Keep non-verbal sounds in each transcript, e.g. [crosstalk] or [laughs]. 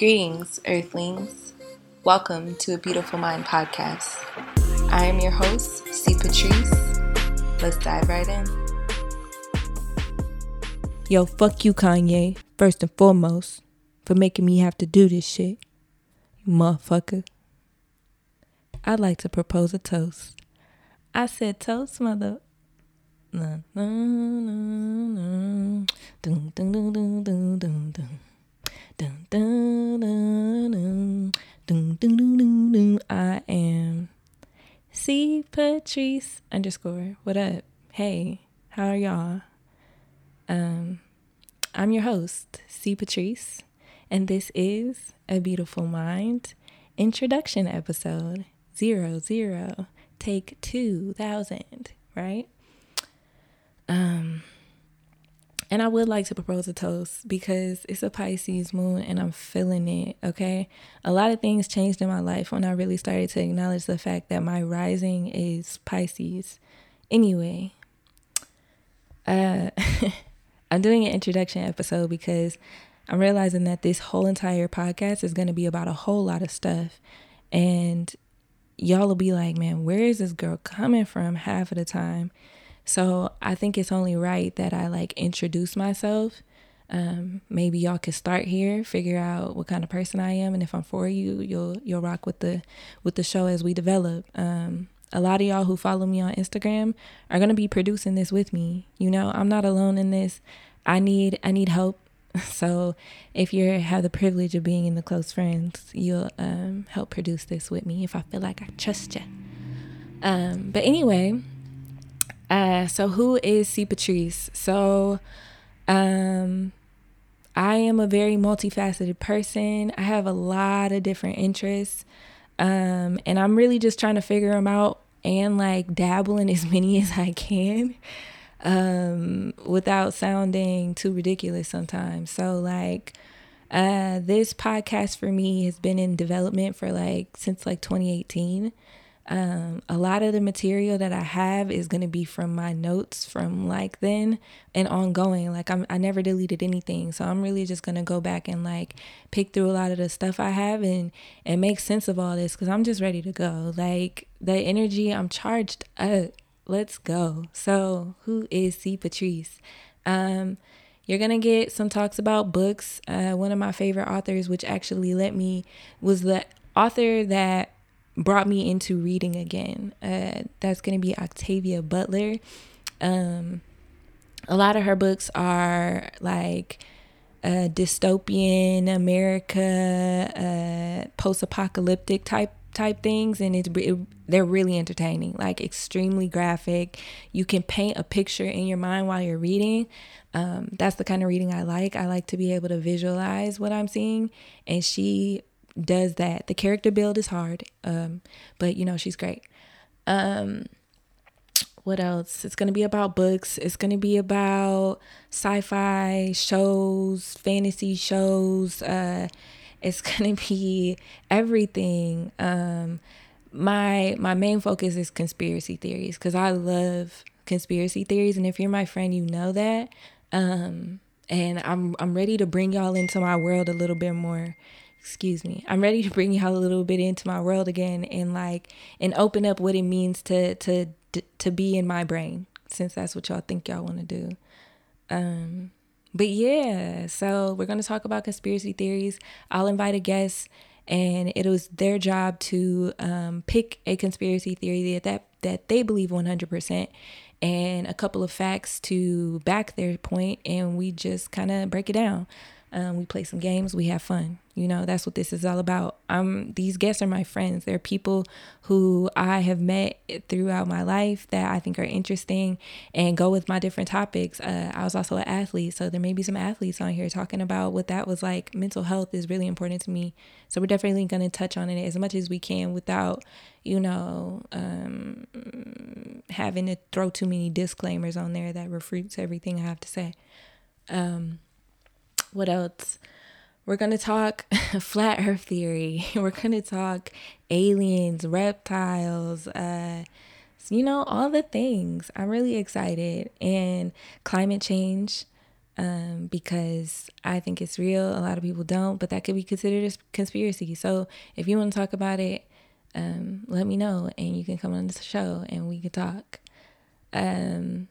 Greetings, Earthlings. Welcome to a Beautiful Mind podcast. I am your host, C. Patrice. Let's dive right in. Yo, fuck you, Kanye, first and foremost, for making me have to do this shit. You motherfucker. I'd like to propose a toast. I said toast, mother. No, no, no, no. Dun, dun, dun, dun, dun, dun, dun. Dun, dun, dun, dun. Dun, dun, dun, dun, dun. I am C Patrice underscore. What up? Hey, how are y'all? Um, I'm your host, C Patrice, and this is a beautiful mind introduction episode zero zero take two thousand. Right? Um, and I would like to propose a toast because it's a Pisces moon and I'm feeling it, okay? A lot of things changed in my life when I really started to acknowledge the fact that my rising is Pisces. Anyway, uh [laughs] I'm doing an introduction episode because I'm realizing that this whole entire podcast is going to be about a whole lot of stuff. And y'all will be like, man, where is this girl coming from half of the time? So I think it's only right that I like introduce myself. Um, maybe y'all could start here, figure out what kind of person I am, and if I'm for you, you'll you'll rock with the with the show as we develop. Um, a lot of y'all who follow me on Instagram are gonna be producing this with me. You know, I'm not alone in this. I need I need help. [laughs] So if you have the privilege of being in the close friends, you'll um, help produce this with me if I feel like I trust you. Um, but anyway, uh, so who is C Patrice? So, um, I am a very multifaceted person. I have a lot of different interests. Um, and I'm really just trying to figure them out and like dabble in as [laughs] many as I can um, without sounding too ridiculous sometimes. So, like, uh, this podcast for me has been in development for like since like 2018. Um, a lot of the material that I have is going to be from my notes from like then and ongoing. Like I'm, I never deleted anything, so I'm really just going to go back and like pick through a lot of the stuff I have and and make sense of all this because I'm just ready to go. Like the energy, I'm charged up. Let's go. So who is C Patrice? Um, you're gonna get some talks about books. Uh, one of my favorite authors, which actually let me, was the author that brought me into reading again. Uh, that's going to be Octavia Butler. Um, a lot of her books are like uh, dystopian America, uh, post-apocalyptic type type things, and it's it, they're really entertaining. Like extremely graphic. You can paint a picture in your mind while you're reading. Um, that's the kind of reading I like. I like to be able to visualize what I'm seeing, and she does that. The character build is hard, um, but you know she's great. Um, what else? It's gonna be about books. It's gonna be about sci-fi shows, fantasy shows. Uh, it's [laughs] gonna be everything. Um, my my main focus is conspiracy theories because I love conspiracy theories, and if you're my friend, you know that. Um, and I'm I'm ready to bring y'all into my world a little bit more excuse me. I'm ready to bring y'all a little bit into my world again and like and open up what it means to to to be in my brain since that's what y'all think y'all want to do. Um but yeah so we're going to talk about conspiracy theories. I'll invite a guest and it was their job to um, pick a conspiracy theory that, that that they believe 100% and a couple of facts to back their point and we just kind of break it down um, we play some games, we have fun. You know, that's what this is all about. Um, these guests are my friends. They're people who I have met throughout my life that I think are interesting and go with my different topics. Uh, I was also an athlete, so there may be some athletes on here talking about what that was like. Mental health is really important to me, so we're definitely going to touch on it as much as we can without, you know, um, having to throw too many disclaimers on there that refutes everything I have to say. Um, what else? We're going to talk [laughs] flat earth theory. [laughs] We're going to talk aliens, reptiles, uh, you know, all the things. I'm really excited. And climate change. um, because I think it's real. A lot of people don't, but that could be considered a conspiracy. So if you want to talk about it, um, let me know and you can come on the show and we can talk. Um,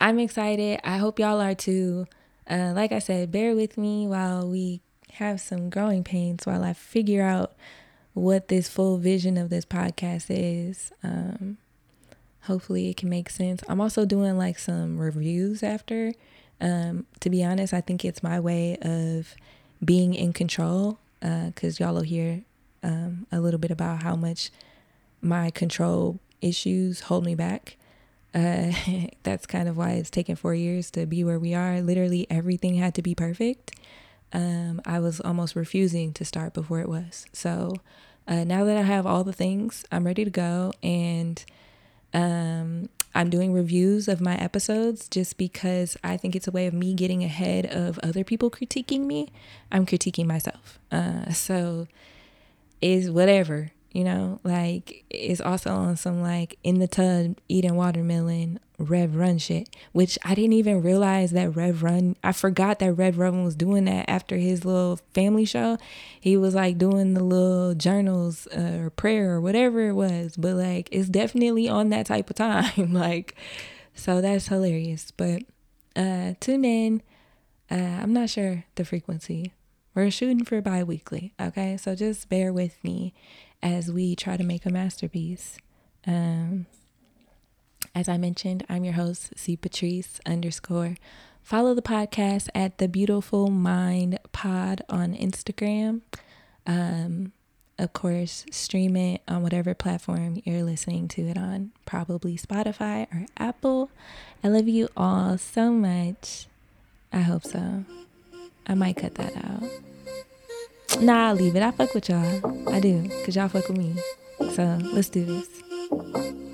I'm excited. I hope y'all are too. Uh, like I said, bear with me while we have some growing pains while I figure out what this full vision of this podcast is. Um, hopefully it can make sense. I'm also doing like some reviews after. Um, to be honest, I think it's my way of being in control because uh, y'all will hear um, a little bit about how much my control issues hold me back. Uh, [laughs] that's kind of why it's taken four years to be where we are. Literally, everything had to be perfect. Um, I was almost refusing to start before it was. So uh, now that I have all the things, I'm ready to go. And um, I'm doing reviews of my episodes just because I think it's a way of me getting ahead of other people critiquing me. I'm critiquing myself. Uh, so is whatever, you know, like it's also on some like in the tub eating watermelon Rev Run shit, which I didn't even realize that Rev Run, I forgot that Rev Run was doing that after his little family show. He was like doing the little journals uh, or prayer or whatever it was, but like it's definitely on that type of time. [laughs] like, so that's hilarious. But uh, tune in. Uh, I'm not sure the frequency. We're shooting for bi weekly, okay? So just bear with me as we try to make a masterpiece. Um, as I mentioned, I'm your host, C Patrice underscore. Follow the podcast at the Beautiful Mind Pod on Instagram. Um, of course, stream it on whatever platform you're listening to it on, probably Spotify or Apple. I love you all so much. I hope so. I might cut that out. Nah, I'll leave it. I fuck with y'all. I do, because y'all fuck with me. So let's do this.